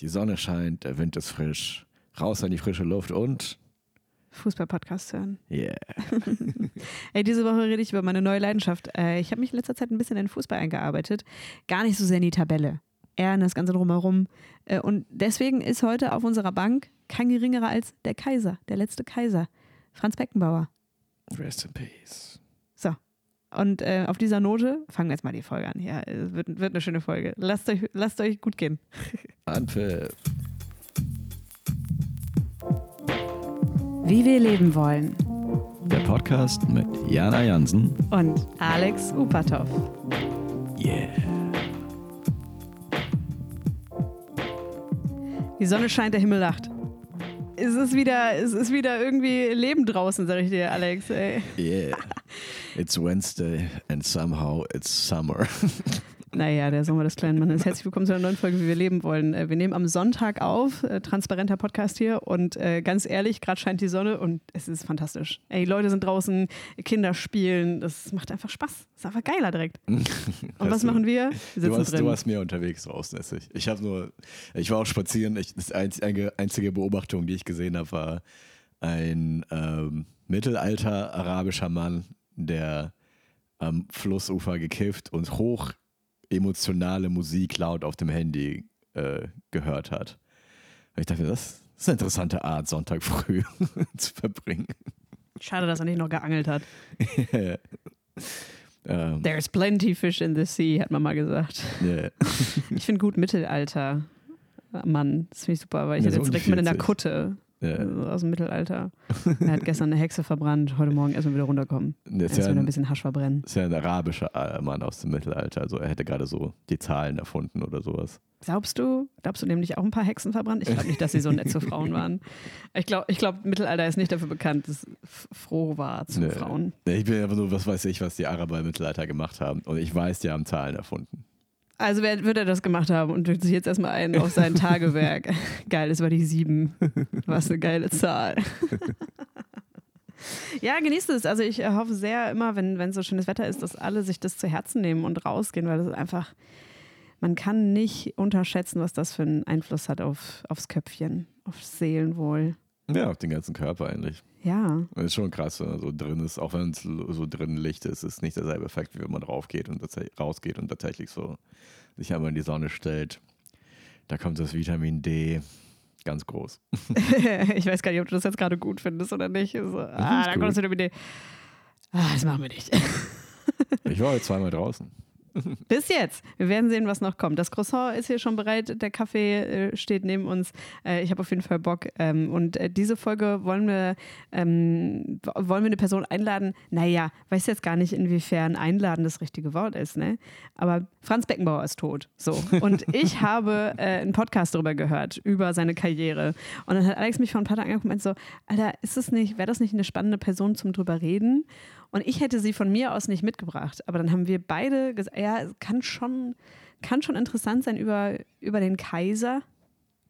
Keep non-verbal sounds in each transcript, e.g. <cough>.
Die Sonne scheint, der Wind ist frisch. Raus an die frische Luft und Fußball-Podcast hören. yeah. <laughs> Ey, diese Woche rede ich über meine neue Leidenschaft. Äh, ich habe mich in letzter Zeit ein bisschen in den Fußball eingearbeitet. Gar nicht so sehr in die Tabelle. Eher in das Ganze drumherum. Äh, und deswegen ist heute auf unserer Bank kein geringerer als der Kaiser, der letzte Kaiser. Franz Beckenbauer. Rest in peace. Und äh, auf dieser Note fangen wir jetzt mal die Folge an. Ja, es wird, wird eine schöne Folge. Lasst euch, lasst euch gut gehen. <laughs> Anpfiff. Wie wir leben wollen. Der Podcast mit Jana Jansen. Und Alex Upatov. Yeah. Die Sonne scheint, der Himmel lacht. Es ist wieder, es ist wieder irgendwie Leben draußen, sag ich dir, Alex. Ey. Yeah. It's Wednesday and somehow it's summer. <laughs> Naja, der Sommer des kleinen Mannes. Herzlich willkommen zu einer neuen Folge, wie wir leben wollen. Äh, Wir nehmen am Sonntag auf, äh, transparenter Podcast hier und äh, ganz ehrlich, gerade scheint die Sonne und es ist fantastisch. Ey, Leute sind draußen, Kinder spielen, das macht einfach Spaß. ist einfach geiler direkt. <laughs> Und was machen wir? Wir Du warst, drin. du warst mehr unterwegs draußen als ich. Ich habe nur, ich war auch spazieren. Ich, das einzige, einzige Beobachtung, die ich gesehen habe, war ein ähm, mittelalter arabischer Mann, der am Flussufer gekifft und hoch emotionale Musik laut auf dem Handy äh, gehört hat. Und ich dachte, das ist eine interessante Art, Sonntag früh <laughs> zu verbringen. Schade, dass er nicht noch geangelt hat. <laughs> ähm, There's plenty fish in the sea, hat man mal gesagt. yeah. <laughs> Ich finde gut Mittelalter. Mann, das finde ich super, weil ich Ja, hätte so jetzt um direkt mit in der 40. Kutte Ja. also aus dem Mittelalter. Er hat gestern eine Hexe verbrannt, heute Morgen erstmal wieder runterkommen. Das ja ein ein, bisschen Hasch verbrennen. ist ja ein arabischer äh, Mann aus dem Mittelalter. Also er hätte gerade so die Zahlen erfunden oder sowas. Glaubst du, glaubst du nämlich auch ein paar Hexen verbrannt? Ich glaube nicht, dass sie so nett zu Frauen waren. Ich glaube, ich glaub, Mittelalter ist nicht dafür bekannt, dass es froh war zu Nee. Frauen. Ich bin einfach nur, was weiß ich, was die Araber im Mittelalter gemacht haben. Und ich weiß, die haben Zahlen erfunden. Also wer wird er das gemacht haben und drückt sich jetzt erstmal ein auf sein Tagewerk. <laughs> Geil, das war die sieben. Was eine geile Zahl. <laughs> Ja, genießt es. Also ich hoffe sehr immer, wenn, wenn so schönes Wetter ist, dass alle sich das zu Herzen nehmen und rausgehen, weil das ist einfach, man kann nicht unterschätzen, was das für einen Einfluss hat auf, aufs Köpfchen, aufs Seelenwohl. Ja, auf den ganzen Körper eigentlich. Ja, Das ist schon krass, wenn man so drin ist, auch wenn es so drin Licht ist, ist nicht derselbe Effekt, wie wenn man raufgeht und tats- rausgeht und tatsächlich so sich einmal in die Sonne stellt. Da kommt das Vitamin D ganz groß. <laughs> <laughs> ich weiß gar nicht, ob du das jetzt gerade gut findest oder nicht. So, ah, da kommst du mit Idee. Ah, das machen wir nicht. Ich war heute zweimal draußen. Bis jetzt. Wir werden sehen, was noch kommt. Das Croissant ist hier schon bereit. Der Kaffee äh, steht neben uns. Äh, ich habe auf jeden Fall Bock. Ähm, und äh, diese Folge wollen wir, ähm, wollen wir eine Person einladen. Naja, weiß jetzt gar nicht, inwiefern einladen das richtige Wort ist. Ne? Aber Franz Beckenbauer ist tot. So. Und <laughs> ich habe einen Podcast darüber gehört, über seine Karriere. Und dann hat Alex mich vor ein paar Tagen angeguckt und meinte so, Alter, ist das nicht, wäre das nicht eine spannende Person zum drüber reden? Und ich hätte sie von mir aus nicht mitgebracht. Aber dann haben wir beide gesagt, ja, es kann schon, kann schon interessant sein, über, über den Kaiser,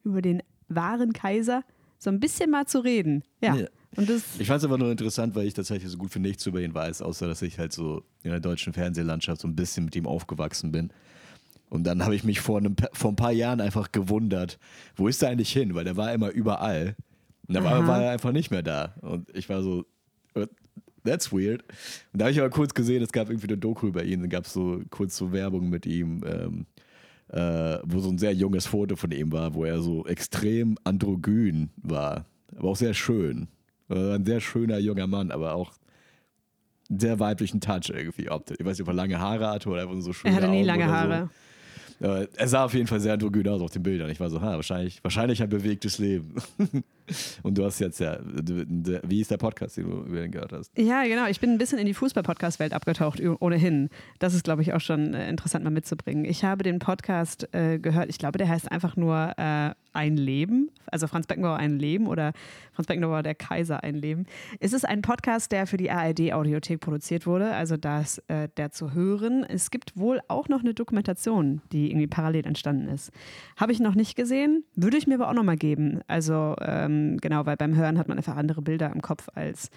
über den wahren Kaiser, so ein bisschen mal zu reden. Ja. Ja. Und das, Ich fand es aber nur interessant, weil ich tatsächlich so gut für nichts über ihn weiß, außer dass ich halt so in der deutschen Fernsehlandschaft so ein bisschen mit ihm aufgewachsen bin. Und dann habe ich mich vor, einem, vor ein paar Jahren einfach gewundert, wo ist er eigentlich hin? Weil der war immer überall. Und dann war, er einfach nicht mehr da. Und ich war so, "Uh, that's weird. Und da habe ich aber kurz gesehen, es gab irgendwie eine Doku über ihn, dann gab es so kurz so Werbung mit ihm, ähm, äh, wo so ein sehr junges Foto von ihm war, wo er so extrem androgyn war, aber auch sehr schön. War ein sehr schöner junger Mann, aber auch einen sehr weiblichen Touch irgendwie optisch. Ich weiß nicht, ob er lange Haare hatte oder einfach so schöne er hatte nie lange Haare. So. Er sah auf jeden Fall sehr androgyn aus auf den Bildern. Ich war so, ha, wahrscheinlich, wahrscheinlich ein bewegtes Leben. <laughs> Und du hast jetzt ja, wie ist der Podcast, den du über den gehört hast? Ja, genau. Ich bin ein bisschen in die Fußball-Podcast-Welt abgetaucht, ohnehin. Das ist, glaube ich, auch schon äh, interessant mal mitzubringen. Ich habe den Podcast äh, gehört, ich glaube, der heißt einfach nur äh, Ein Leben. Also Franz Beckenbauer Ein Leben oder Franz Beckenbauer der Kaiser Ein Leben. Es ist ein Podcast, der für die ARD-Audiothek produziert wurde, also da ist äh, der zu hören. Es gibt wohl auch noch eine Dokumentation, die irgendwie parallel entstanden ist. Habe ich noch nicht gesehen, würde ich mir aber auch noch mal geben. Also ähm, ähm, genau, weil beim Hören hat man einfach andere Bilder im Kopf als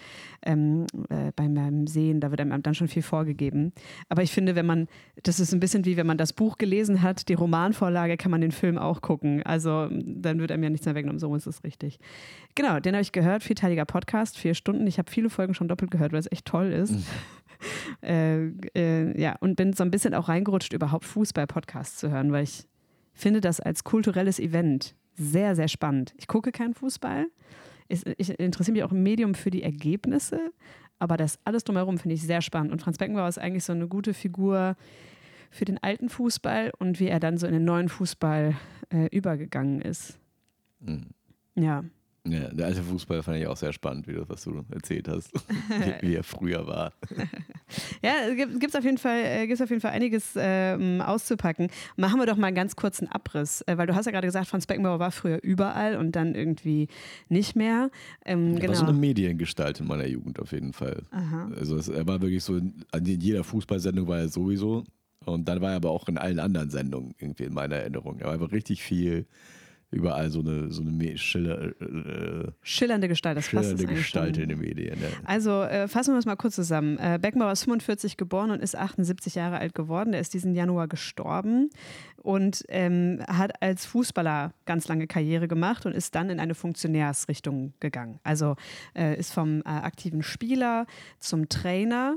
ähm, äh, beim, beim Sehen. Da wird einem dann schon viel vorgegeben. Aber ich finde, wenn man, das ist ein bisschen wie wenn man das Buch gelesen hat, die Romanvorlage, kann man den Film auch gucken. Also dann wird einem ja nichts mehr weggenommen. So ist es richtig. Genau, den habe ich gehört. Vierteiliger Podcast, vier Stunden. Ich habe viele Folgen schon doppelt gehört, weil es echt toll ist. Mhm. <laughs> Äh, äh, ja, und bin so ein bisschen auch reingerutscht, überhaupt Fußball-Podcasts zu hören, weil ich finde das als kulturelles Event sehr, sehr spannend. Ich gucke keinen Fußball. Ich, interessiere mich auch im Medium für die Ergebnisse, aber das alles drumherum finde ich sehr spannend. Und Franz Beckenbauer ist eigentlich so eine gute Figur für den alten Fußball und wie er dann so in den neuen Fußball äh, übergegangen ist. Mhm. Ja. Ja, der alte Fußball fand ich auch sehr spannend, wie das, was du erzählt hast, <laughs> wie, er früher war. <laughs> ja, es gibt auf jeden Fall, äh, gibt's auf jeden Fall einiges ähm, auszupacken. Machen wir doch mal einen ganz kurzen Abriss, äh, weil du hast ja gerade gesagt, Franz Beckenbauer war früher überall und dann irgendwie nicht mehr. Ähm, er genau. war so eine Mediengestalt in meiner Jugend auf jeden Fall. Aha. Also es, er war wirklich so, in, in jeder Fußballsendung war er sowieso und dann war er aber auch in allen anderen Sendungen irgendwie in meiner Erinnerung. Er war einfach richtig viel überall so eine, so eine Schiller, äh, schillernde Gestalt. Das schillernde Gestalt in den Medien. Ja. Also äh, fassen wir das mal kurz zusammen. Äh, Beckenbauer ist 45 geboren und ist 78 Jahre alt geworden. Er ist diesen Januar gestorben und ähm, hat als Fußballer ganz lange Karriere gemacht und ist dann in eine Funktionärsrichtung gegangen. Also äh, ist vom äh, aktiven Spieler zum Trainer,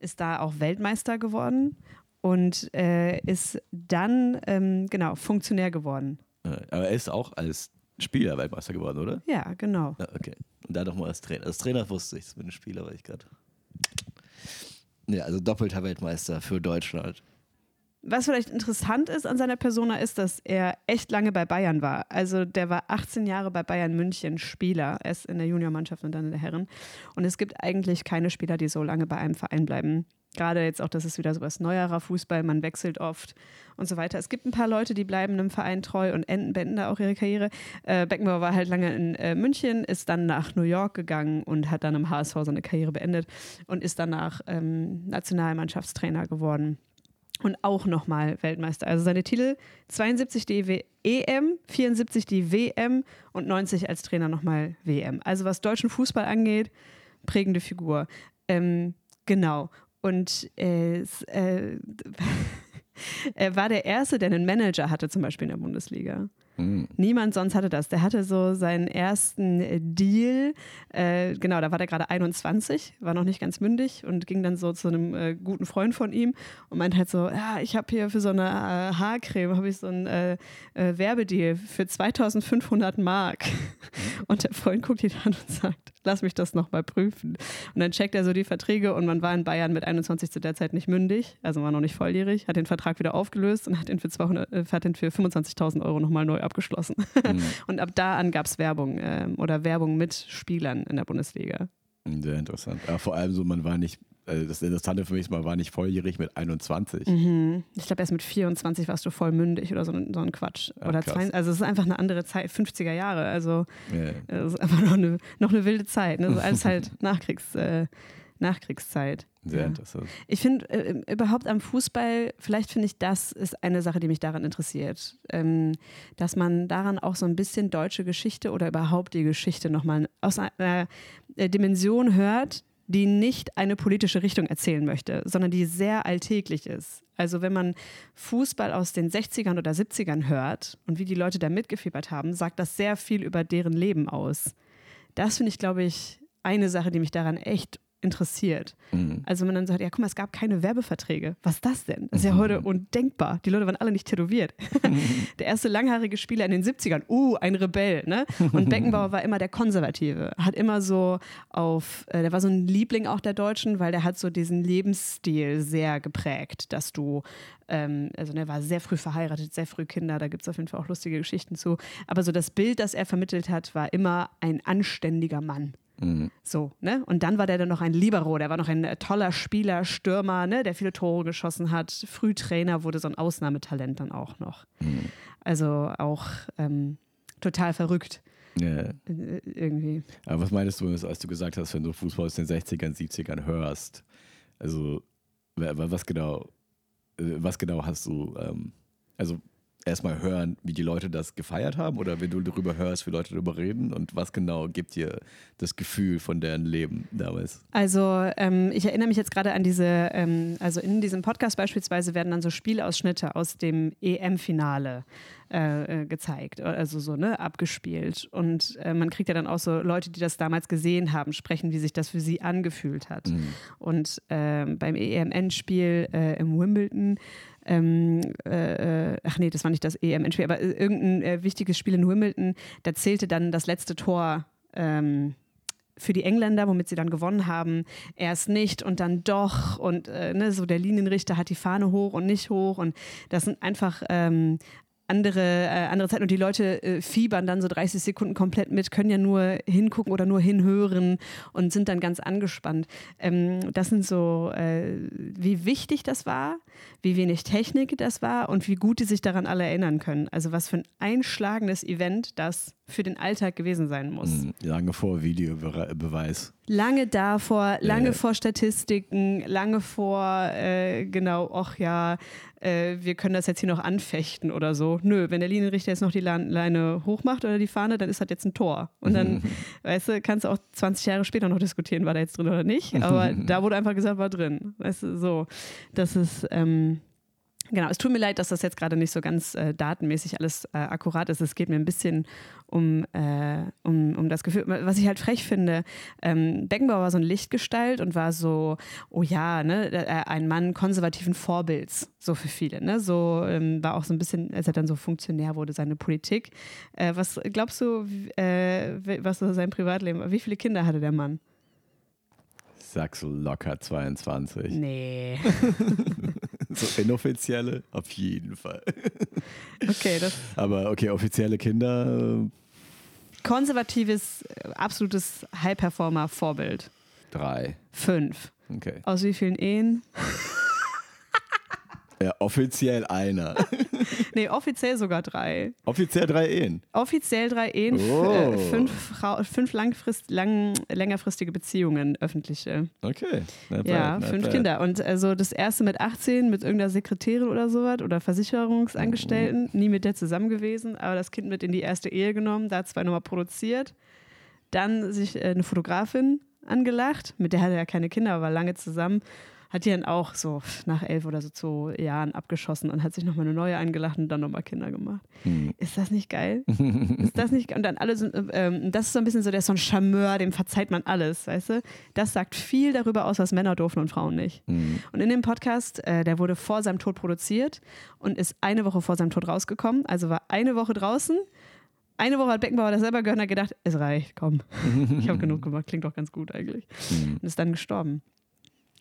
ist da auch Weltmeister geworden und äh, ist dann ähm, genau Funktionär geworden. Aber er ist auch als Spieler Weltmeister geworden, oder? Ja, genau. Ja, okay. Und da nochmal als Trainer. Als Trainer wusste ich es, mit dem Spieler war ich gerade. Ja, also doppelter Weltmeister für Deutschland. Was vielleicht interessant ist an seiner Persona ist, dass er echt lange bei Bayern war. Also der war 18 Jahre bei Bayern München Spieler, erst in der Juniormannschaft und dann in der Herren. Und es gibt eigentlich keine Spieler, die so lange bei einem Verein bleiben. Gerade jetzt auch, das ist wieder so was neuerer Fußball, man wechselt oft und so weiter. Es gibt ein paar Leute, die bleiben einem Verein treu und enden, beenden da auch ihre Karriere. Äh, Beckenbauer war halt lange in äh, München, ist dann nach New York gegangen und hat dann im HSV seine Karriere beendet und ist danach ähm, Nationalmannschaftstrainer geworden und auch nochmal Weltmeister. Also seine Titel 72 die EM, 74 die WM und 90 als Trainer nochmal WM. Also was deutschen Fußball angeht, prägende Figur. Ähm, genau. Und äh, äh, <laughs> er war der Erste, der einen Manager hatte, zum Beispiel in der Bundesliga. Mhm. Niemand sonst hatte das. Der hatte so seinen ersten äh, Deal. Äh, genau, da war der gerade 21, war noch nicht ganz mündig und ging dann so zu einem äh, guten Freund von ihm und meinte halt so: Ja, ich habe hier für so eine äh, Haarcreme habe ich so einen äh, äh, Werbedeal für 2500 Mark. Mhm. Und der Freund guckt ihn an und sagt: Lass mich das nochmal prüfen. Und dann checkt er so die Verträge und man war in Bayern mit 21 zu der Zeit nicht mündig, also war noch nicht volljährig, hat den Vertrag wieder aufgelöst und hat ihn für, für 25.000 Euro nochmal neu abgeschlossen. Mhm. <laughs> Und ab da an gab es Werbung äh, oder Werbung mit Spielern in der Bundesliga. Sehr interessant. Ja, vor allem so, man war nicht, also das Interessante für mich ist, man war nicht volljährig mit 21. Mhm. Ich glaube, erst mit 24 warst du voll mündig oder so, so ein Quatsch. Ja, oder zwei, also es ist einfach eine andere Zeit, 50er Jahre. Also es ist einfach noch eine, noch eine wilde Zeit. Ne? So alles halt <laughs> Nachkriegs, äh, Nachkriegszeit. Sehr ja. interessant. Ich finde äh, überhaupt am Fußball, vielleicht finde ich, das ist eine Sache, die mich daran interessiert. Ähm, dass man daran auch so ein bisschen deutsche Geschichte oder überhaupt die Geschichte nochmal aus einer äh, Dimension hört, die nicht eine politische Richtung erzählen möchte, sondern die sehr alltäglich ist. Also wenn man Fußball aus den 60ern oder 70ern hört und wie die Leute da mitgefiebert haben, sagt das sehr viel über deren Leben aus. Das finde ich, glaube ich, eine Sache, die mich daran echt interessiert. Mhm. Also man dann sagt, ja, guck mal, es gab keine Werbeverträge. Was ist das denn? Das ist ja heute mhm. undenkbar. Die Leute waren alle nicht tätowiert. <laughs> der erste langhaarige Spieler in den 70ern, uh, ein Rebell. Ne? Und Beckenbauer war immer der Konservative. Hat immer so auf, äh, der war so ein Liebling auch der Deutschen, weil der hat so diesen Lebensstil sehr geprägt, dass du ähm, also er war sehr früh verheiratet, sehr früh Kinder, da gibt es auf jeden Fall auch lustige Geschichten zu. Aber so das Bild, das er vermittelt hat, war immer ein anständiger Mann. Mhm. So, ne? Und dann war der dann noch ein Libero, der war noch ein äh, toller Spieler, Stürmer, ne? der viele Tore geschossen hat. Frühtrainer wurde so ein Ausnahmetalent dann auch noch. Mhm. Also auch ähm, total verrückt. Ja. Äh, irgendwie. Aber was meinst du, als du gesagt hast, wenn du Fußball aus den 60ern, 70ern hörst? Also, was genau, äh, was genau hast du, ähm, also erstmal hören, wie die Leute das gefeiert haben oder wenn du darüber hörst, wie Leute darüber reden und was genau gibt dir das Gefühl von deren Leben damals? Also ähm, ich erinnere mich jetzt gerade an diese, ähm, also in diesem Podcast beispielsweise werden dann so Spielausschnitte aus dem EM-Finale äh, äh, gezeigt, also so, ne, abgespielt. Und äh, man kriegt ja dann auch so Leute, die das damals gesehen haben, sprechen, wie sich das für sie angefühlt hat. Mhm. Und ähm, beim EM-Endspiel äh, im Wimbledon ähm, äh, ach nee, das war nicht das EM-Endspiel, aber irgendein äh, wichtiges Spiel in Wimbledon, da zählte dann das letzte Tor ähm, für die Engländer, womit sie dann gewonnen haben, erst nicht und dann doch und äh, ne, so der Linienrichter hat die Fahne hoch und nicht hoch und das sind einfach ähm, andere, äh, andere Zeiten und die Leute äh, fiebern dann so 30 Sekunden komplett mit, können ja nur hingucken oder nur hinhören und sind dann ganz angespannt. Ähm, das sind so, äh, wie wichtig das war, wie wenig Technik das war und wie gut die sich daran alle erinnern können. Also was für ein einschlagendes Event das für den Alltag gewesen sein muss. Mhm, lange vor Videobeweis. Lange davor, lange ja. vor Statistiken, lange vor, äh, genau, ach ja, äh, wir können das jetzt hier noch anfechten oder so. Nö, wenn der Linienrichter jetzt noch die Leine hochmacht oder die Fahne, dann ist das jetzt ein Tor. Und dann, <laughs> weißt du, kannst du auch 20 Jahre später noch diskutieren, war da jetzt drin oder nicht. Aber <laughs> da wurde einfach gesagt, war drin. Weißt du, so. Das ist, ähm, Genau, es tut mir leid, dass das jetzt gerade nicht so ganz äh, datenmäßig alles äh, akkurat ist. Es geht mir ein bisschen um, äh, um, um das Gefühl, was ich halt frech finde. Ähm, Beckenbauer war so ein Lichtgestalt und war so, oh ja, ne, äh, ein Mann konservativen Vorbilds, so für viele. Ne? So ähm, war auch so ein bisschen, als er dann so Funktionär wurde, seine Politik. Äh, was glaubst du, äh, was so sein Privatleben war? Wie viele Kinder hatte der Mann? Sagst du locker 22. Nee. <laughs> <laughs> so inoffizielle? Auf jeden Fall. Okay, das. Aber okay, offizielle Kinder. Äh, Konservatives, äh, absolutes High-Performer-Vorbild. Drei. Fünf. Okay. Aus wie vielen Ehen? Ja, offiziell einer. <laughs> nee, offiziell sogar drei. Offiziell drei Ehen. Offiziell drei Ehen, oh. äh, fünf, fünf langfrist, lang, längerfristige Beziehungen, öffentliche. Okay. Not ja, bad, fünf bad. Kinder. Und also das erste mit 18 mit irgendeiner Sekretärin oder sowas oder Versicherungsangestellten, mhm. nie mit der zusammen gewesen, aber das Kind mit in die erste Ehe genommen, da zwei nochmal produziert. Dann sich äh, eine Fotografin angelacht, mit der hatte er ja keine Kinder, aber war lange zusammen hat die dann auch so nach elf oder so zwei Jahren abgeschossen und hat sich nochmal eine neue eingelacht und dann nochmal Kinder gemacht. Mhm. Ist das nicht geil? ist das nicht Und dann alle sind, ähm, das ist so ein bisschen so, der ist so ein Charmeur, dem verzeiht man alles, weißt du? Das sagt viel darüber aus, was Männer dürfen und Frauen nicht. Mhm. Und in dem Podcast, äh, der wurde vor seinem Tod produziert und ist eine Woche vor seinem Tod rausgekommen, also war eine Woche draußen. Eine Woche hat Beckenbauer das selber gehört und hat gedacht, es reicht, komm. ich habe genug gemacht, klingt doch ganz gut eigentlich. Mhm. Und ist dann gestorben.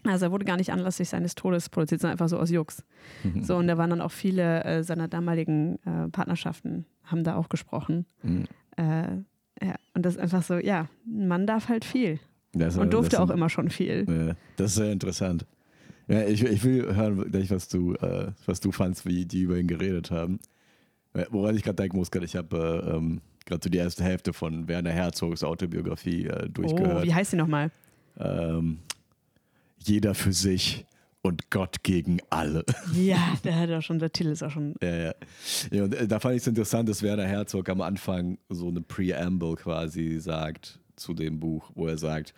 Also er wurde gar nicht anlässlich seines Todes produziert, sondern einfach so aus Jux. Mhm. So, und da waren dann auch viele äh, seiner damaligen äh, Partnerschaften, haben da auch gesprochen. Mhm. Äh, ja, und das ist einfach so, ja, ein Mann darf halt viel. Das, und durfte auch immer schon viel. Ja, das ist sehr interessant. Ja, ich, ich will hören, was du, äh, was du fandst, wie die über ihn geredet haben. Woran ich gerade denken muss, ich habe äh, ähm, gerade so die erste Hälfte von Werner Herzogs Autobiografie äh, durchgehört. Oh, wie heißt sie nochmal? Ähm, jeder für sich und Gott gegen alle. <laughs> Ja, der hat auch schon, der Titel ist auch schon. Ja, ja. ja und äh, da fand ich es interessant, dass Werner Herzog am Anfang so eine Preamble quasi sagt zu dem Buch, wo er sagt,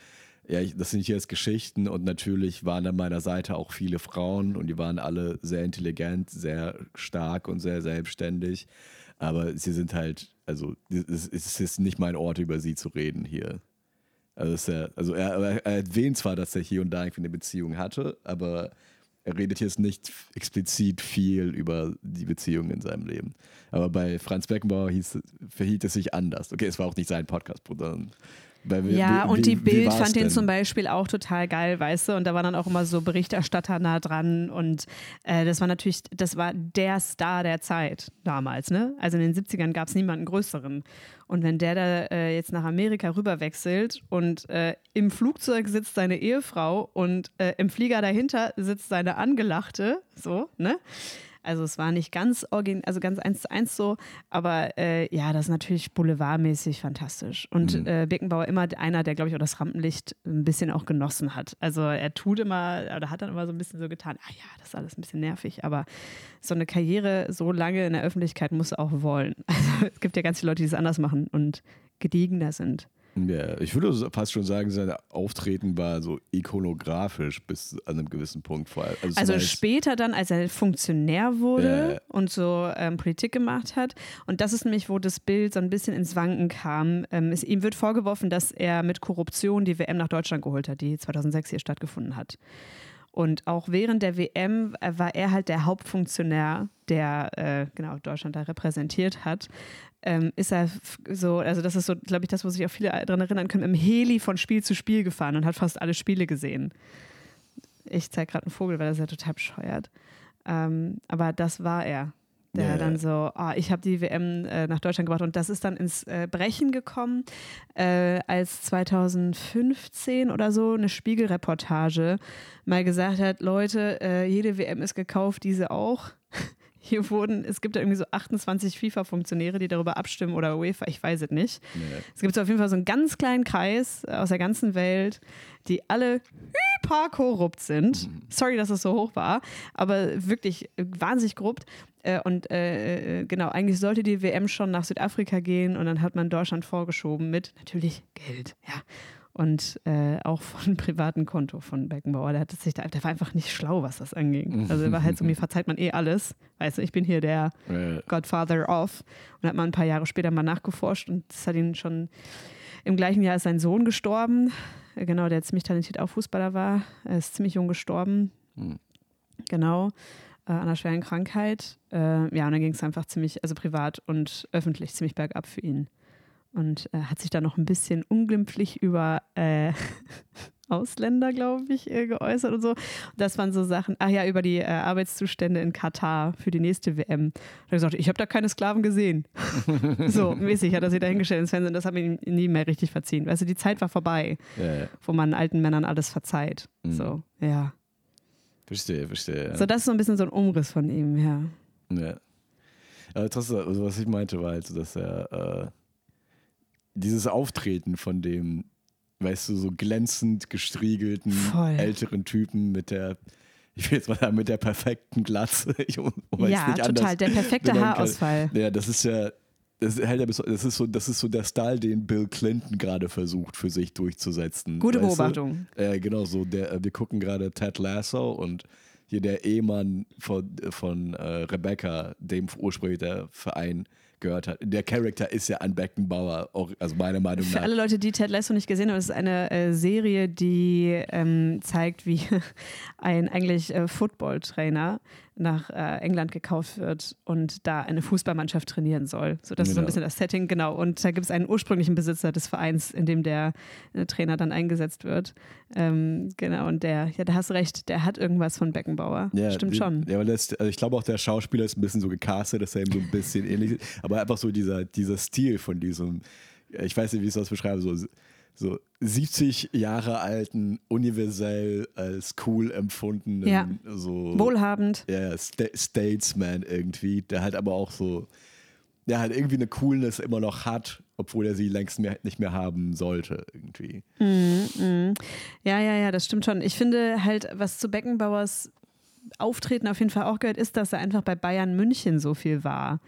ja, das sind jetzt Geschichten und natürlich waren an meiner Seite auch viele Frauen und die waren alle sehr intelligent, sehr stark und sehr selbstständig. Aber sie sind halt, also es ist nicht mein Ort, über sie zu reden hier. Also, er, also er, er, erwähnt zwar, dass er hier und da irgendwie eine Beziehung hatte, aber er redet jetzt nicht explizit viel über die Beziehung in seinem Leben. Aber bei Franz Beckenbauer hieß, verhielt es sich anders. Okay, es war auch nicht sein Podcast, sondern wie, ja, wie, und die Bild fand den zum Beispiel auch total geil, weißt du, und da war dann auch immer so Berichterstatter nah dran und äh, das war natürlich, das war der Star der Zeit damals, ne? Also in den 70ern gab es niemanden größeren. Und wenn der da äh, jetzt nach Amerika rüberwechselt und äh, im Flugzeug sitzt seine Ehefrau und äh, im Flieger dahinter sitzt seine Angelachte, so, ne? Also es war nicht ganz origin also ganz eins zu eins so, aber äh, ja, das ist natürlich boulevardmäßig fantastisch. Und mhm. äh, Birkenbauer immer einer, der, glaube ich, auch das Rampenlicht ein bisschen auch genossen hat. Also er tut immer, oder hat dann immer so ein bisschen so getan, ah ja, das ist alles ein bisschen nervig, aber so eine Karriere so lange in der Öffentlichkeit muss auch wollen. <laughs> Also es gibt ja ganz viele Leute, die es anders machen und gediegener sind. Ja, ich würde fast schon sagen, sein Auftreten war so ikonografisch bis an einem gewissen Punkt. Also, also später dann, als er Funktionär wurde äh, und so ähm, Politik gemacht hat. Und das ist nämlich, wo das Bild so ein bisschen ins Wanken kam. Ähm, es, ihm wird vorgeworfen, dass er mit Korruption die WM nach Deutschland geholt hat, die 2006 hier stattgefunden hat. Und auch während der WM äh, war er halt der Hauptfunktionär, der äh, genau Deutschland da repräsentiert hat. Ähm, ist er so, also das ist so, glaube ich, das, wo sich auch viele daran erinnern können, im Heli von Spiel zu Spiel gefahren und hat fast alle Spiele gesehen. Ich zeige gerade einen Vogel, weil das ist ja total bescheuert. Ähm, aber das war er der yeah. dann so, oh, ich habe die WM äh, nach Deutschland gebracht und das ist dann ins äh, Brechen gekommen, äh, als 2015 oder so eine Spiegelreportage mal gesagt hat, Leute, äh, jede WM ist gekauft, diese auch. Hier wurden, es gibt ja irgendwie so 28 FIFA-Funktionäre, die darüber abstimmen oder UEFA, ich weiß es nicht. Nee. Es gibt so auf jeden Fall so einen ganz kleinen Kreis aus der ganzen Welt, die alle hyper korrupt sind. Mhm. Sorry, dass es so hoch war, aber wirklich wahnsinnig korrupt. Äh, und äh, äh, genau, eigentlich sollte die WM schon nach Südafrika gehen und dann hat man Deutschland vorgeschoben mit natürlich Geld, ja. Und äh, auch von <laughs> privaten Konto von Beckenbauer. Der, hat sich da, der war einfach nicht schlau, was das anging. Also er war halt so, <laughs> mir verzeiht man eh alles. Weißt du, ich bin hier der Godfather of. Und hat mal ein paar Jahre später mal nachgeforscht und das hat ihn schon im gleichen Jahr ist sein Sohn gestorben. Genau, der ziemlich talentiert auch Fußballer war. Er ist ziemlich jung gestorben. Mhm. Genau äh, an einer schweren Krankheit. Äh, ja, und dann ging es einfach ziemlich, also privat und öffentlich ziemlich bergab für ihn. Und äh, hat sich da noch ein bisschen unglimpflich über äh, <laughs> Ausländer, glaube ich, äh, geäußert und so. Das waren so Sachen, ach ja, über die äh, Arbeitszustände in Katar für die nächste WM. Da hat er gesagt, ich habe da keine Sklaven gesehen. <laughs> so mäßig hat er sich da hingestellt ins Fernsehen. Das hat mir nie mehr richtig verziehen. Du, die Zeit war vorbei, ja, ja. wo man alten Männern alles verzeiht. Mhm. So, ja. Verstehe, verstehe. Ja. So, das ist so ein bisschen so ein Umriss von ihm, ja. Ja. Aber trotzdem, also was ich meinte, war halt, dass er äh, dieses Auftreten von dem, weißt du, so glänzend gestriegelten Voll. älteren Typen mit der, ich will jetzt mal sagen, mit der perfekten Glatze. <laughs> Ich, ja, total, der perfekte Haarausfall. Ja, das ist ja, das ist, halt das, ist so, das ist so der Style, den Bill Clinton gerade versucht für sich durchzusetzen. Gute Beobachtung. Ja, genau so. Der, wir gucken gerade Ted Lasso und hier der Ehemann von, von äh, Rebecca, dem ursprünglich der Verein gehört hat. Der Charakter ist ja ein Beckenbauer, auch, also meiner Meinung nach. Für alle Leute, die Ted Lasso nicht gesehen haben, ist eine äh, Serie, die ähm, zeigt, wie <laughs> ein eigentlich äh, Football-Trainer nach äh, England gekauft wird und da eine Fußballmannschaft trainieren soll. So, das genau. ist so ein bisschen das Setting, genau. Und da gibt es einen ursprünglichen Besitzer des Vereins, in dem der äh, Trainer dann eingesetzt wird. Ähm, genau, und der, ja, da hast du recht, der hat irgendwas von Beckenbauer. Ja, Stimmt schon. Ja, weil das, also ich glaube auch, der Schauspieler ist ein bisschen so gecastet, dass er ihm so ein bisschen ähnlich ist. Aber einfach so dieser, dieser Stil von diesem, ich weiß nicht, wie ich das beschreibe, so so 70 Jahre alten, universell als cool empfundenen, ja. so wohlhabend. Ja, St Statesman irgendwie, der halt aber auch so, der halt irgendwie eine Coolness immer noch hat, obwohl er sie längst mehr, nicht mehr haben sollte, irgendwie. Mm, mm. Ja, ja, ja, das stimmt schon. Ich finde halt, was zu Beckenbauers Auftreten auf jeden Fall auch gehört, ist, dass er einfach bei Bayern München so viel war.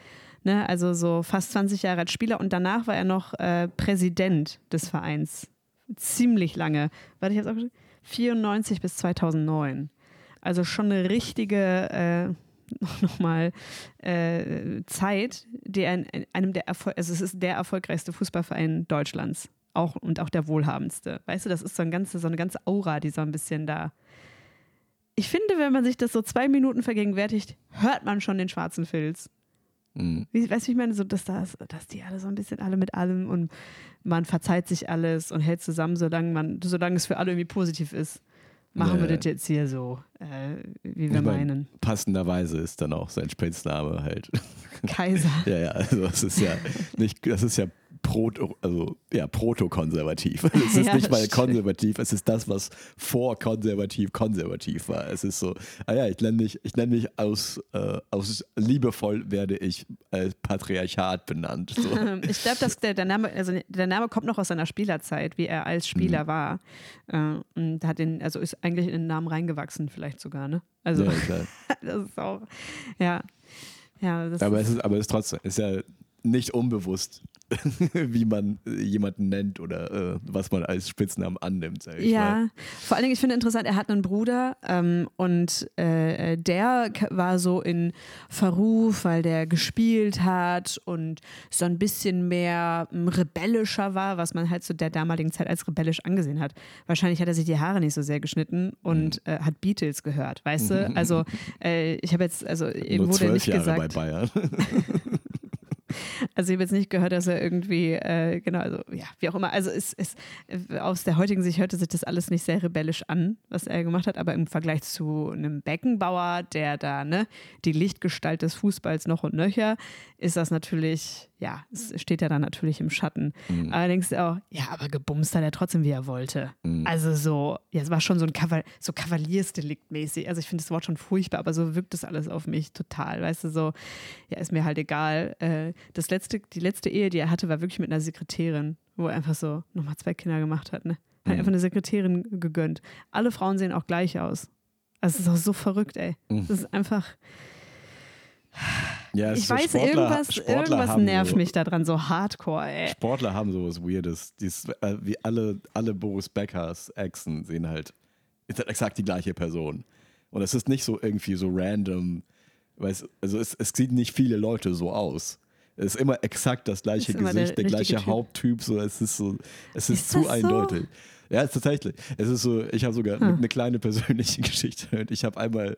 Ne? Also so fast 20 Jahre als Spieler und danach war er noch äh, Präsident des Vereins. Ziemlich lange. Warte, ich jetzt auch 94 bis 2009. Also schon eine richtige äh, <laughs> nochmal äh, Zeit, die ein, einem der Erfol also es ist der erfolgreichste Fußballverein Deutschlands. Auch und auch der wohlhabendste. Weißt du, das ist so, ein ganze, so eine ganze Aura, die so ein bisschen da. Ich finde, wenn man sich das so zwei Minuten vergegenwärtigt, hört man schon den schwarzen Filz. Mhm. Wie, weißt du, ich meine, so, dass, das, dass die alle so ein bisschen alle mit allem und man verzeiht sich alles und hält zusammen, solange, man, solange es für alle irgendwie positiv ist. Machen ja, wir das jetzt hier so, äh, wie wir mein, meinen. Passenderweise ist dann auch sein Spitzname halt Kaiser. <laughs> ja, ja, also das ist ja nicht, das ist ja proto, also ja, proto-konservativ. <laughs> Es ist Ja, nicht mal konservativ, es ist das, was vor konservativ konservativ war. Es ist so, ah ja, ich nenne mich, ich nenne mich aus, äh, aus liebevoll werde ich als Patriarchat benannt. So. <laughs> Ich glaube, dass der, der Name, also der Name kommt noch aus seiner Spielerzeit, wie er als Spieler Mhm. war. Äh, und hat den, also ist eigentlich in den Namen reingewachsen, vielleicht sogar, ne? Also Ja, <laughs> das ist auch, ja. Ja, Aber ist, es ist, aber es ist trotzdem, es ist ja nicht unbewusst, <laughs> wie man äh, jemanden nennt oder äh, was man als Spitznamen annimmt, sag ich mal. ja, vor allen Dingen, ich finde interessant, er hat einen Bruder ähm, und äh, der war so in Verruf, weil der gespielt hat und so ein bisschen mehr ähm, rebellischer war, was man halt zu der damaligen Zeit als rebellisch angesehen hat. Wahrscheinlich hat er sich die Haare nicht so sehr geschnitten und Mhm. äh, hat Beatles gehört, weißt du? <laughs> Also äh, ich habe jetzt, also irgendwo wurde zwölf nicht Jahre gesagt. bei Bayern. <laughs> Also ich habe jetzt nicht gehört, dass er irgendwie, äh, genau, also ja, wie auch immer. Also es, es, aus der heutigen Sicht hörte sich das alles nicht sehr rebellisch an, was er gemacht hat, aber im Vergleich zu einem Beckenbauer, der da, ne, die Lichtgestalt des Fußballs noch und nöcher, ist das natürlich, ja, es steht ja dann natürlich im Schatten. Mhm. Allerdings auch, ja, aber gebumst hat er trotzdem, wie er wollte. Mhm. Also so, ja, es war schon so ein Kaval so Kavaliersdelikt-mäßig. Also ich finde das Wort schon furchtbar, aber so wirkt das alles auf mich total. Weißt du, so, ja, ist mir halt egal. Äh, das letzte, die letzte Ehe, die er hatte, war wirklich mit einer Sekretärin, wo er einfach so nochmal zwei Kinder gemacht hat. Ne? Hat Mhm. einfach eine Sekretärin gegönnt. Alle Frauen sehen auch gleich aus. Also es ist auch so verrückt, ey. Mhm. Das ist einfach, Ja, ich so weiß, Sportler- irgendwas, Sportler irgendwas nervt so, mich daran, so hardcore, ey. Sportler haben sowas Weirdes. Dies, äh, wie alle, alle Boris Beckers Exen sehen halt, ist halt exakt die gleiche Person. Und es ist nicht so irgendwie so random, weil es, also es, es sieht nicht viele Leute so aus. Es ist immer exakt das gleiche der Gesicht, der, richtige gleiche Typ. Haupttyp. So, es ist so, es ist, Ist zu das so? eindeutig. Ja, tatsächlich. Es ist so, ich habe sogar Hm. eine kleine persönliche <laughs> Geschichte. Ich habe einmal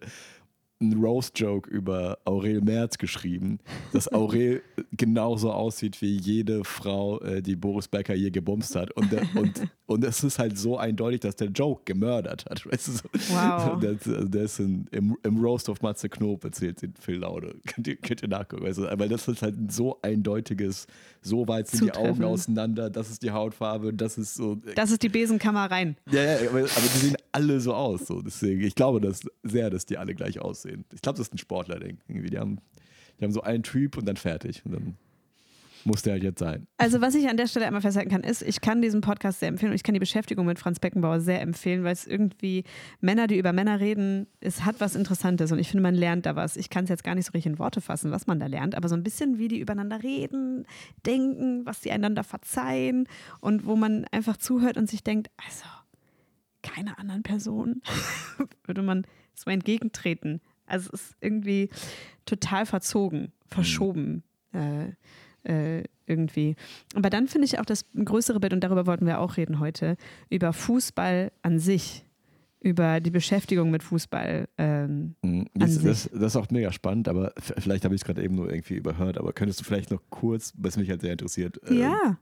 einen Roast-Joke über Aurel Merz geschrieben, dass <laughs> Aurel genauso aussieht wie jede Frau, äh, die Boris Becker je gebumst hat. Und, der, und, <laughs> und es ist halt so eindeutig, dass der Joke gemördert hat. Weißt du, so. Wow. Der, also der ist in, im, im Roast of Matze Knob erzählt den Phil Laude. <laughs> Könnt ihr, könnt ihr nachgucken. Weißt du? Weil das ist halt ein so eindeutiges, so weit sind die Augen auseinander, das ist die Hautfarbe, das ist so. Das ist die Besenkammer rein. Ja, ja, aber, aber die sehen alle so aus. So. Deswegen, ich glaube das sehr, dass die alle gleich aussehen. Ich glaube, das ist ein Sportler-Ding. Die haben, die haben so einen Typ und dann fertig. Und dann muss der halt jetzt sein. Also was ich an der Stelle einmal festhalten kann, ist, ich kann diesen Podcast sehr empfehlen und ich kann die Beschäftigung mit Franz Beckenbauer sehr empfehlen, weil es irgendwie Männer, die über Männer reden, es hat was Interessantes und ich finde, man lernt da was. Ich kann es jetzt gar nicht so richtig in Worte fassen, was man da lernt, aber so ein bisschen, wie die übereinander reden, denken, was sie einander verzeihen und wo man einfach zuhört und sich denkt, also keiner anderen Person <laughs> würde man so entgegentreten. Also es ist irgendwie total verzogen, verschoben. Äh, äh, irgendwie. Aber dann finde ich auch das größere Bild, und darüber wollten wir auch reden heute, über Fußball an sich, über die Beschäftigung mit Fußball. Ähm, Mhm. An Das, sich. das, das ist auch mega spannend, aber vielleicht habe ich es gerade eben nur irgendwie überhört. Aber könntest du vielleicht noch kurz, was mich halt sehr interessiert, äh, ja,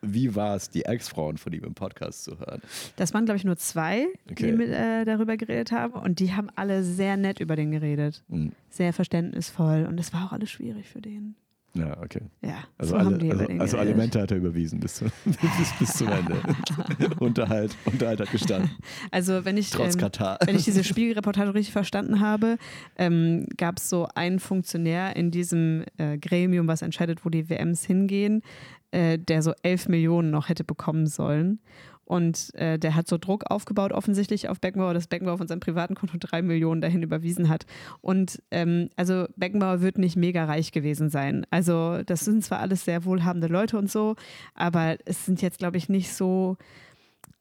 wie war es, die Ex-Frauen von ihm im Podcast zu hören? das waren, glaube ich, nur zwei, Okay. die mit, äh, darüber geredet haben. Und die haben alle sehr nett über den geredet. Mhm. Sehr verständnisvoll. Und es war auch alles schwierig für den. Ja, okay. Ja, Also, so alle, also, also. Alimente hat er überwiesen bis, zu, <laughs> bis, bis zum Ende. <laughs> Unterhalt, Unterhalt hat gestanden, Also wenn ich, trotz ähm, Katar. wenn ich diese <laughs> Spiegelreportage richtig verstanden habe, ähm, gab es so einen Funktionär in diesem äh, Gremium, was entscheidet, wo die WMs hingehen, äh, der so 11 Millionen noch hätte bekommen sollen. Und äh, der hat so Druck aufgebaut, offensichtlich auf Beckenbauer, dass Beckenbauer von seinem privaten Konto drei Millionen dahin überwiesen hat. Und ähm, also Beckenbauer wird nicht mega reich gewesen sein. Also das sind zwar alles sehr wohlhabende Leute und so, aber es sind jetzt, glaube ich, nicht so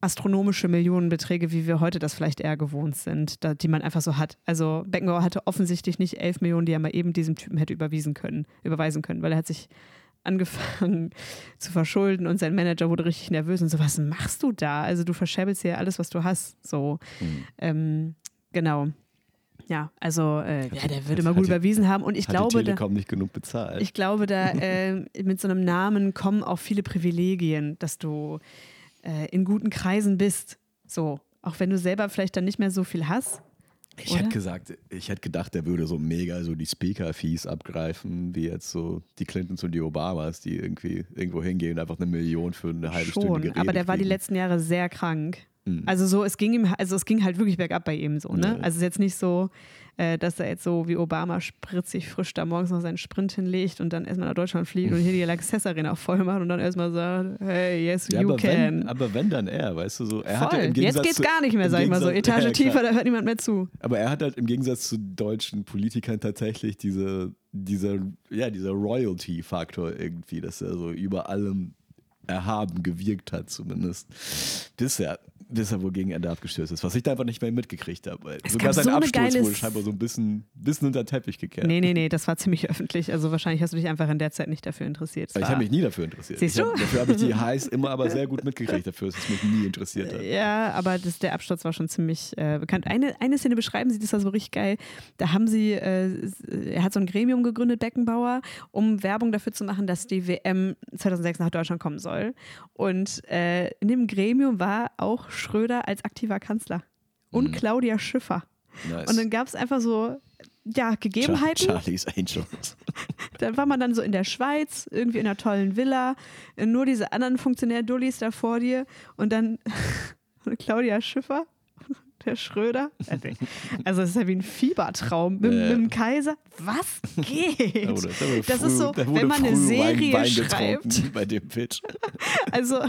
astronomische Millionenbeträge, wie wir heute das vielleicht eher gewohnt sind, da, die man einfach so hat. Also Beckenbauer hatte offensichtlich nicht 11 Millionen, die er mal eben diesem Typen hätte überwiesen können, überweisen können, weil er hat sich angefangen <laughs> zu verschulden und sein Manager wurde richtig nervös und so, was machst du da? Also du verschäbelst hier alles, was du hast. So, Mhm. ähm, genau. Ja, also äh, ja, der würde mal gut die- überwiesen haben und ich hat glaube, die da, Telekom nicht genug bezahlt. ich glaube, da <laughs> äh, mit so einem Namen kommen auch viele Privilegien, dass du äh, in guten Kreisen bist. So, auch wenn du selber vielleicht dann nicht mehr so viel hast. Ich oder? hätte gesagt, ich hätte gedacht, der würde so mega so die Speaker-Fees abgreifen, wie jetzt so die Clintons und die Obamas, die irgendwie irgendwo hingehen und einfach eine Million für eine halbe Stunde Schon, Gerede aber der war die kriegen. letzten Jahre sehr krank. Mhm. Also so, es ging ihm, also es ging halt wirklich bergab bei ihm so, ne? Ja. Also es ist jetzt nicht so, äh, dass er jetzt so wie Obama spritzig frisch da morgens noch seinen Sprint hinlegt und dann erstmal nach Deutschland fliegt und hier die <laughs> Access Arena voll macht und dann erstmal sagt, hey, yes, Ja, you aber can. wenn, aber wenn dann er, weißt du so, er hat voll. ja im Jetzt Gegensatz geht's zu, gar nicht mehr, sag ich mal so. Etage <laughs> Ja, tiefer, da hört niemand mehr zu. Aber er hat halt im Gegensatz zu deutschen Politikern tatsächlich diese, dieser, ja, dieser Royalty-Faktor irgendwie, dass er so über allem erhaben gewirkt hat, zumindest. Bisher, bisher wohl gegen Ende abgestürzt ist, was ich da einfach nicht mehr mitgekriegt habe. Es sogar sein so Absturz wurde scheinbar so ein bisschen, bisschen unter den Teppich gekehrt. Nee, nee, nee, <laughs> das war ziemlich öffentlich. Also wahrscheinlich hast du dich einfach in der Zeit nicht dafür interessiert. Es Ich habe mich nie dafür interessiert. Siehst ich hab, du? dafür habe ich die Highs <laughs> immer aber sehr gut mitgekriegt, dafür, dass es mich nie interessiert hat. Ja, aber das, der Absturz war schon ziemlich äh, bekannt. Eine, eine Szene beschreiben sie, das war so richtig geil. Da haben sie, äh, er hat so ein Gremium gegründet, Beckenbauer, um Werbung dafür zu machen, dass die WM 2006 nach Deutschland kommen soll. Und äh, in dem Gremium war auch Schröder als aktiver Kanzler und Mhm. Claudia Schiffer. Nice. Und dann gab es einfach so, ja, Gegebenheiten. Charlie's Angels. <laughs> Dann war man dann so in der Schweiz, irgendwie in einer tollen Villa, nur diese anderen Funktionär-Dullis da vor dir und dann <laughs> Claudia Schiffer, der Schröder. <laughs> Also es ist ja wie ein Fiebertraum mit, Ja. mit dem Kaiser. Was geht? Das früh- ist so, wenn man eine Wein- Serie Wein schreibt. <laughs> Bei dem Pitch. <laughs> Also,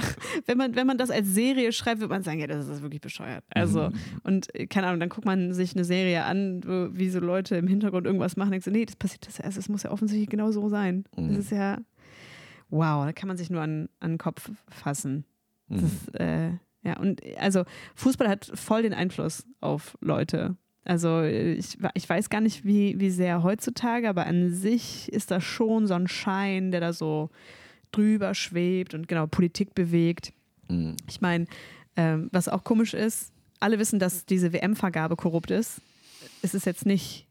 wenn man, wenn man das als Serie schreibt, wird man sagen, ja, das ist wirklich bescheuert. Also, und äh, keine Ahnung, dann guckt man sich eine Serie an, wo, wie so Leute im Hintergrund irgendwas machen, denkst du, nee, das passiert das erst, es muss ja offensichtlich genau so sein. Mhm. Das ist ja, wow, da kann man sich nur an, an den Kopf fassen. Das Mhm. ist, äh, ja, und also Fußball hat voll den Einfluss auf Leute. Also ich, ich weiß gar nicht, wie, wie sehr heutzutage, aber an sich ist das schon so ein Schein, der da so drüber schwebt und genau Politik bewegt. Mhm. Ich meine, ähm, was auch komisch ist, alle wissen, dass diese WM-Vergabe korrupt ist. Es ist jetzt nicht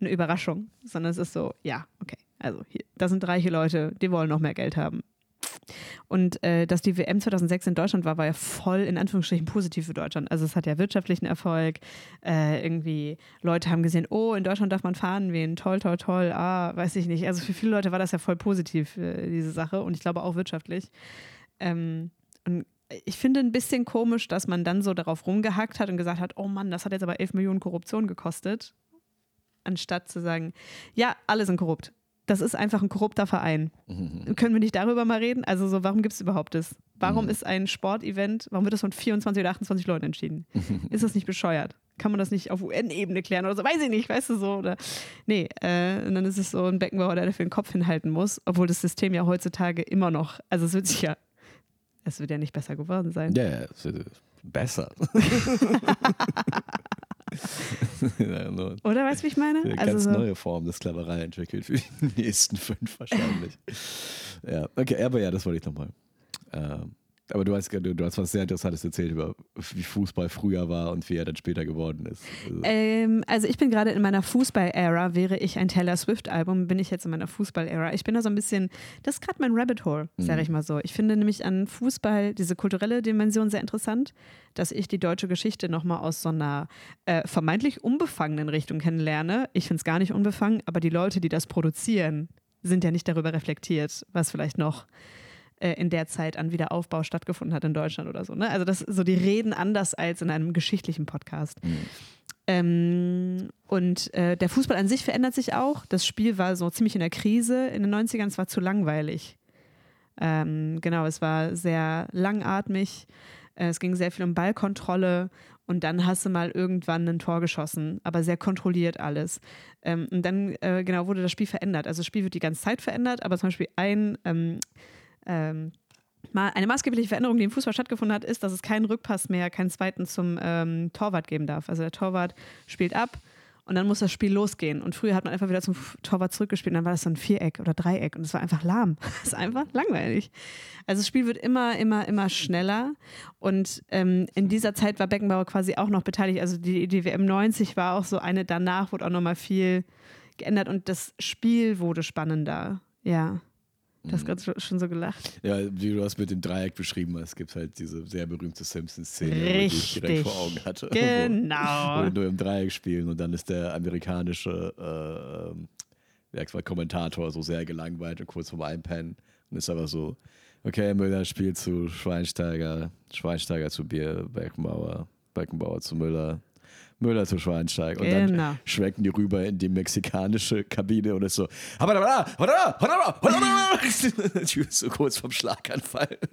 eine Überraschung, sondern es ist so, ja, okay, also hier, da sind reiche Leute, die wollen noch mehr Geld haben. Und äh, dass die WM 2006 in Deutschland war, war ja voll in Anführungsstrichen positiv für Deutschland. Also es hat ja wirtschaftlichen Erfolg. Äh, irgendwie Leute haben gesehen, oh, in Deutschland darf man fahren wehen, toll, toll, toll. Ah, weiß ich nicht. Also für viele Leute war das ja voll positiv, äh, diese Sache. Und ich glaube auch wirtschaftlich. Ähm, und ich finde ein bisschen komisch, dass man dann so darauf rumgehackt hat und gesagt hat, oh Mann, das hat jetzt aber 11 Millionen Korruption gekostet. Anstatt zu sagen, ja, alle sind korrupt. Das ist einfach ein korrupter Verein. Mhm. Können wir nicht darüber mal reden? Also so, warum gibt es überhaupt das? Warum Mhm. ist ein Sportevent, warum wird das von 24 oder 28 Leuten entschieden? <laughs> Ist das nicht bescheuert? Kann man das nicht auf UN-Ebene klären oder so? Weiß ich nicht, weißt du so? Oder nee, äh, und dann ist es so ein Beckenbauer, der dafür den Kopf hinhalten muss, obwohl das System ja heutzutage immer noch, also es wird sich ja, es wird ja nicht besser geworden sein. Ja, ja, es wird besser. <laughs> <laughs> ja, nur Oder weißt du, wie ich meine? eine Also ganz so, neue Form der Sklaverei entwickelt für die <laughs> nächsten fünf wahrscheinlich. ja, okay, aber ja, das wollte ich nochmal. Ähm, aber du hast, du, du hast was sehr Interessantes erzählt über, wie Fußball früher war und wie er dann später geworden ist. Also, Ähm, also ich bin gerade in meiner Fußball-Ära. Wäre ich ein Taylor Swift-Album, bin ich jetzt in meiner Fußball-Ära. Ich bin da so ein bisschen, das ist gerade mein Rabbit Hole, sage ich mal so. Ich finde nämlich an Fußball diese kulturelle Dimension sehr interessant, dass ich die deutsche Geschichte nochmal aus so einer äh, vermeintlich unbefangenen Richtung kennenlerne. Ich finde es gar nicht unbefangen, aber die Leute, die das produzieren, sind ja nicht darüber reflektiert, was vielleicht noch äh, in der Zeit an Wiederaufbau stattgefunden hat in Deutschland oder so. Ne? Also das so die reden anders als in einem geschichtlichen Podcast. Mhm. Ähm, und äh, der Fußball an sich verändert sich auch. Das Spiel war so ziemlich in der Krise in den 90ern. Es war zu langweilig. Ähm, genau, es war sehr langatmig. Äh, es ging sehr viel um Ballkontrolle. Und dann hast du mal irgendwann ein Tor geschossen, aber sehr kontrolliert alles. Ähm, und dann, äh, genau, wurde das Spiel verändert. Also das Spiel wird die ganze Zeit verändert, aber zum Beispiel ein ähm, eine maßgebliche Veränderung, die im Fußball stattgefunden hat, ist, dass es keinen Rückpass mehr, keinen zweiten zum ähm, Torwart geben darf. Also der Torwart spielt ab und dann muss das Spiel losgehen. Und früher hat man einfach wieder zum Torwart zurückgespielt und dann war das so ein Viereck oder Dreieck und es war einfach lahm. <laughs> Das ist einfach langweilig. Also das Spiel wird immer, immer, immer schneller und ähm, in dieser Zeit war Beckenbauer quasi auch noch beteiligt. Also die, die WM 90 war auch so eine, danach wurde auch nochmal viel geändert und das Spiel wurde spannender. Ja. Du hast gerade schon so gelacht. Ja, wie du das mit dem Dreieck beschrieben hast, gibt es halt diese sehr berühmte Simpsons-Szene, die ich direkt vor Augen hatte. <laughs> Genau. Wo, wo nur im Dreieck spielen und dann ist der amerikanische äh, Kommentator so sehr gelangweilt und kurz vorm Einpennen und ist aber so, okay, Müller spielt zu Schweinsteiger, Schweinsteiger zu Bier, Beckenbauer, Beckenbauer zu Müller, Müller zu Schweinsteiger. Und Genau. dann schwenken die rüber in die mexikanische Kabine und ist so, <laughs> so kurz vom Schlaganfall. <laughs>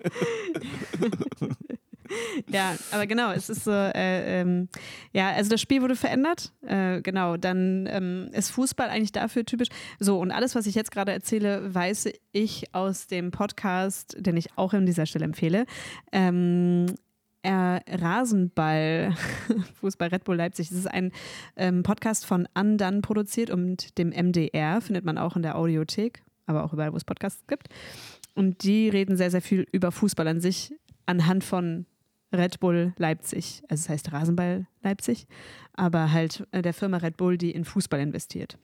Ja, aber genau, es ist so, äh, ähm, ja, also das Spiel wurde verändert, äh, genau, dann ähm, ist Fußball eigentlich dafür typisch. So, und alles, was ich jetzt gerade erzähle, weiß ich aus dem Podcast, den ich auch an dieser Stelle empfehle. Ähm, äh, Rasenball, Fußball Red Bull Leipzig. Das ist ein ähm, Podcast von Undone produziert und dem MDR, findet man auch in der Audiothek, aber auch überall, wo es Podcasts gibt. Und die reden sehr, sehr viel über Fußball an sich anhand von Red Bull Leipzig. Also es heißt Rasenball Leipzig, aber halt äh, der Firma Red Bull, die in Fußball investiert.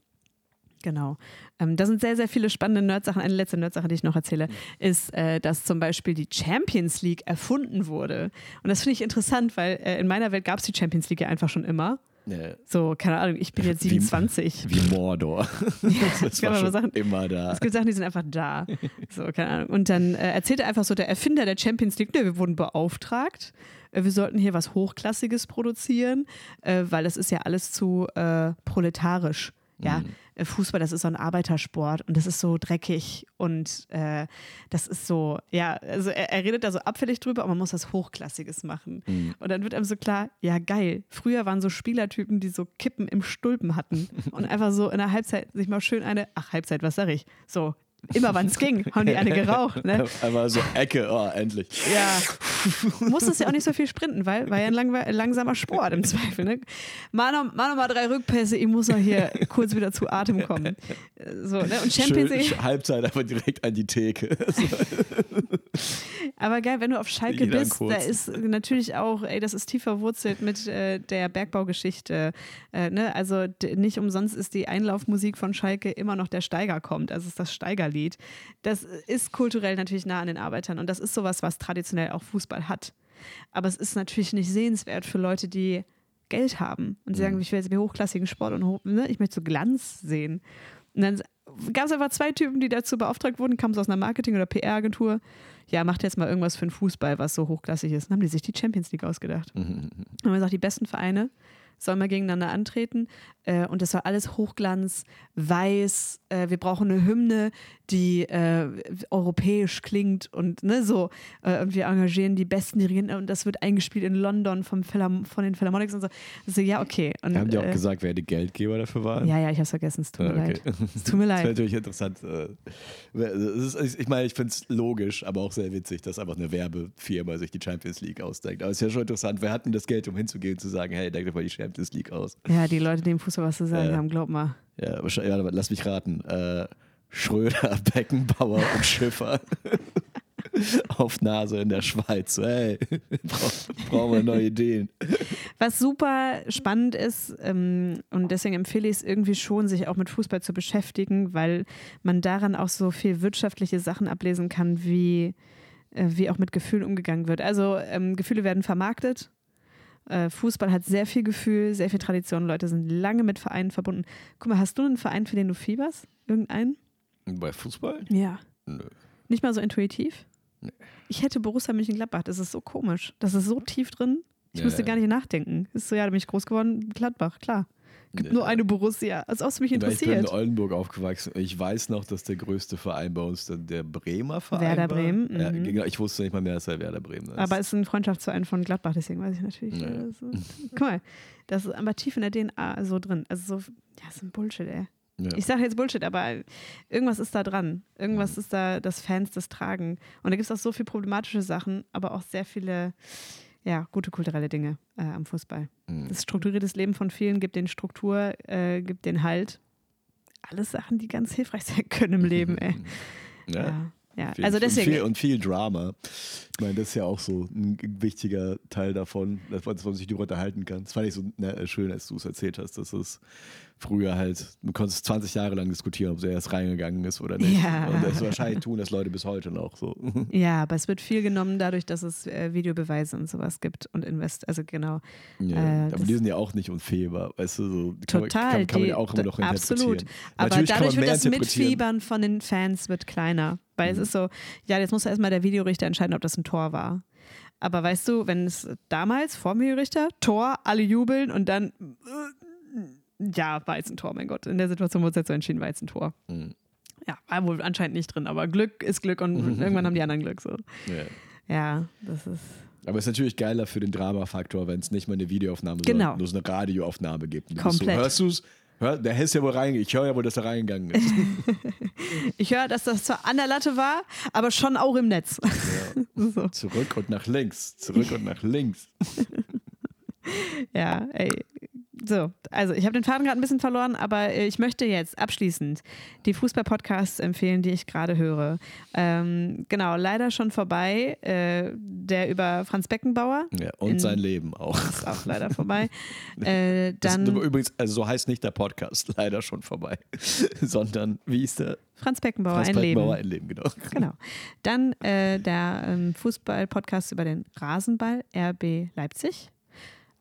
Genau. Ähm, da sind sehr, sehr viele spannende Nerdsachen. Eine letzte Nerdsache, die ich noch erzähle, ist, äh, dass zum Beispiel die Champions League erfunden wurde. Und das finde ich interessant, weil äh, in meiner Welt gab es die Champions League ja einfach schon immer. Ja, So, keine Ahnung, ich bin jetzt Wie- 27. wie Mordor. <laughs> <laughs> das kann war man schon sagen. immer da. Es gibt Sachen, die sind einfach da. So, keine Ahnung. Und dann äh, erzählt er einfach so, der Erfinder der Champions League, ne, wir wurden beauftragt, äh, wir sollten hier was Hochklassiges produzieren, äh, weil das ist ja alles zu äh, proletarisch. Ja, Mhm. Äh, Fußball, das ist so ein Arbeitersport und das ist so dreckig und äh, das ist so, ja, also er, er redet da so abfällig drüber, aber man muss was Hochklassiges machen. Mhm. Und dann wird einem so klar, ja geil, früher waren so Spielertypen, die so Kippen im Stulpen hatten <laughs> und einfach so in der Halbzeit sich mal schön eine, ach Halbzeit, was sag ich, so immer wann es ging, haben die eine geraucht. Ne? <laughs> Einmal so Ecke, oh, endlich. Ja, musstest ja auch nicht so viel sprinten, weil war ja ein lang, langsamer Sport im Zweifel. Ne? Mach noch, mach noch mal drei Rückpässe, ich muss noch hier kurz wieder zu Atem kommen. So, ne? Und Champions League, Halbzeit aber direkt an die Theke. <laughs> aber geil, wenn du auf Schalke Jeder bist, da kurzen. ist natürlich auch, ey, das ist tief verwurzelt mit äh, der Bergbaugeschichte. Äh, ne? Also nicht umsonst ist die Einlaufmusik von Schalke immer noch der Steiger kommt, also ist das Steigerlied. Das ist kulturell natürlich nah an den Arbeitern und das ist sowas, was traditionell auch Fußball hat. Aber es ist natürlich nicht sehenswert für Leute, die Geld haben und sagen, ich will jetzt hochklassigen Sport und hoch, ne? ich möchte so Glanz sehen. Und dann gab es einfach zwei Typen, die dazu beauftragt wurden, kamen aus einer Marketing- oder PR-Agentur. Ja, macht jetzt mal irgendwas für den Fußball, was so hochklassig ist. Dann haben die sich die Champions League ausgedacht. Und man sagt, die besten Vereine sollen mal gegeneinander antreten. Äh, und das soll alles Hochglanz, weiß. Äh, wir brauchen eine Hymne, die äh, europäisch klingt und ne, so. Äh, und wir engagieren die besten Dirigenten und das wird eingespielt in London vom Philharm von den Philharmonics und so. Also, ja, okay. Und, Haben die auch äh, gesagt, wer die Geldgeber dafür waren? Ja, ja, ich hab's vergessen. Es tut mir Ah, okay. leid. Es tut mir <laughs> Das wäre leid. natürlich interessant. äh, es ist- Ich meine, ich finde es logisch, aber auch sehr witzig, dass einfach eine Werbefirma sich die Champions League ausdenkt. Aber es ist ja schon interessant, wer hat denn das Geld, um hinzugehen und zu sagen, hey, denkt doch mal die Champions League aus. Ja, die Leute, die im Fußball was zu sagen Ja. haben, glaub mal. Ja, ja, lass mich raten. Äh, Schröder, <laughs> Beckenbauer und Schiffer. <laughs> Auf Nase in der Schweiz. Hey, <laughs> brauch- brauchen wir neue Ideen. Was super spannend ist, ähm, und deswegen empfehle ich es irgendwie schon, sich auch mit Fußball zu beschäftigen, weil man daran auch so viel wirtschaftliche Sachen ablesen kann, wie, äh, wie auch mit Gefühlen umgegangen wird. Also ähm, Gefühle werden vermarktet. Äh, Fußball hat sehr viel Gefühl, sehr viel Tradition. Leute sind lange mit Vereinen verbunden. Guck mal, hast du einen Verein, für den du fieberst? Irgendeinen? Bei Fußball? Ja. Nö. Nicht mal so intuitiv? Nee. Ich hätte Borussia Mönchengladbach. Das ist so komisch. Das ist so tief drin. Ich Ja, musste ja. gar nicht nachdenken. Ist so, ja, da bin ich groß geworden. Gladbach, klar. Gibt Nee. nur eine Borussia. Als ob es mich Ich bin in interessiert. Oldenburg aufgewachsen. Ich weiß noch, dass der größte Verein bei uns der, der Bremer Verein Werder war. Bremen, Ja, mhm. genau, ich wusste nicht mal mehr, dass er Werder Bremen ist. Aber es ist ein Freundschaftsverein von Gladbach, deswegen weiß ich natürlich. Nee. äh, so. Guck mal, das ist aber tief in der DNA so drin. Also so, ja, ist ein Bullshit, ey. ja. Ich sage jetzt Bullshit, aber irgendwas ist da dran. Irgendwas ist da, dass Fans das tragen. Und da gibt es auch so viele problematische Sachen, aber auch sehr viele, ja, gute kulturelle Dinge äh, am Fußball. Mhm. Das strukturiertes Leben von vielen gibt den Struktur, äh, gibt den Halt. Alles Sachen, die ganz hilfreich <laughs> sein können im Leben, ey. <laughs> ja. Ja, ja. Viel, also deswegen. Und viel, und viel Drama. Ich meine, das ist ja auch so ein wichtiger Teil davon, dass man, dass man sich darüber unterhalten kann. Das fand ich so na, schön, als du es erzählt hast, dass es früher halt, du konntest 20 Jahre lang diskutieren, ob sie erst reingegangen ist oder nicht. Ja. Und das wahrscheinlich tun das Leute bis heute noch so. <laughs> Ja, aber es wird viel genommen dadurch, dass es äh, Videobeweise und sowas gibt und Invest, also genau. Ja, Äh, aber die sind ja auch nicht unfehlbar, weißt du, so kann man, Total. kann, kann man ja auch immer noch. Absolut. Aber Natürlich dadurch wird das. Mitfiebern von den Fans wird kleiner. Weil es Mhm. ist so, ja, jetzt muss erstmal der Videorichter entscheiden, ob das ein Tor war. Aber weißt du, wenn es damals vor dem Videorichter, Tor, alle jubeln und dann, äh, ja, war jetzt ein Tor, mein Gott. In der Situation wurde es jetzt so entschieden, war jetzt ein Tor. Mhm. Ja, war wohl anscheinend nicht drin, aber Glück ist Glück und <laughs> irgendwann haben die anderen Glück. So. Ja. Ja, das ist. Aber es ist natürlich geiler für den Drama-Faktor, wenn es nicht mal eine Videoaufnahme, Genau. sondern nur so eine Radioaufnahme gibt. Du Komplett. So, hörst du es? Hör, der ist ja wohl reingegangen. Ich höre ja wohl, dass er reingegangen ist. <laughs> Ich höre, dass das zwar an der Latte war, aber schon auch im Netz. <laughs> so. Zurück und nach links. Zurück und nach links. Ja, ey. So, also ich habe den Faden gerade ein bisschen verloren, aber äh, ich möchte jetzt abschließend die Fußball-Podcasts empfehlen, die ich gerade höre. Ähm, genau, leider schon vorbei. Äh, der über Franz Beckenbauer Ja, und In- sein Leben auch. ist auch leider <laughs> vorbei. Äh, Das dann ist übrigens, also so heißt nicht der Podcast, <laughs> leider schon vorbei. <laughs> Sondern, wie ist der? Franz Beckenbauer, Franz ein Beckenbauer, Leben. ein Leben, genau. Genau. Dann äh, der ähm, Fußball-Podcast über den Rasenball, RB Leipzig.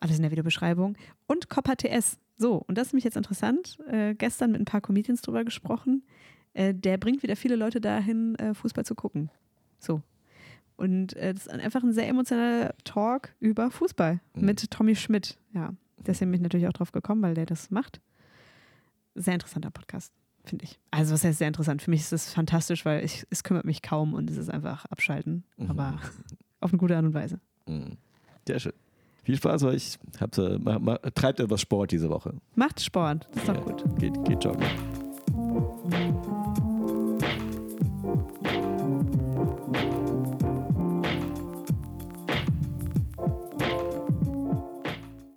Alles in der Videobeschreibung. Und Copper TS. So, und das ist nämlich jetzt interessant. Äh, gestern mit ein paar Comedians drüber gesprochen. Äh, der bringt wieder viele Leute dahin, äh, Fußball zu gucken. So. Und äh, das ist einfach ein sehr emotionaler Talk über Fußball Mhm. mit Tommy Schmidt. Ja, deswegen bin ich natürlich auch drauf gekommen, weil der das macht. Sehr interessanter Podcast, finde ich. Also, was heißt sehr interessant? Für mich ist es fantastisch, weil ich, es kümmert mich kaum und es ist einfach abschalten. Aber <laughs> auf eine gute Art und Weise. Mhm. Sehr schön. Viel Spaß euch. Habt, äh, ma, ma, treibt etwas Sport diese Woche. Macht Sport, das ist doch gut. Geht, geht joggen.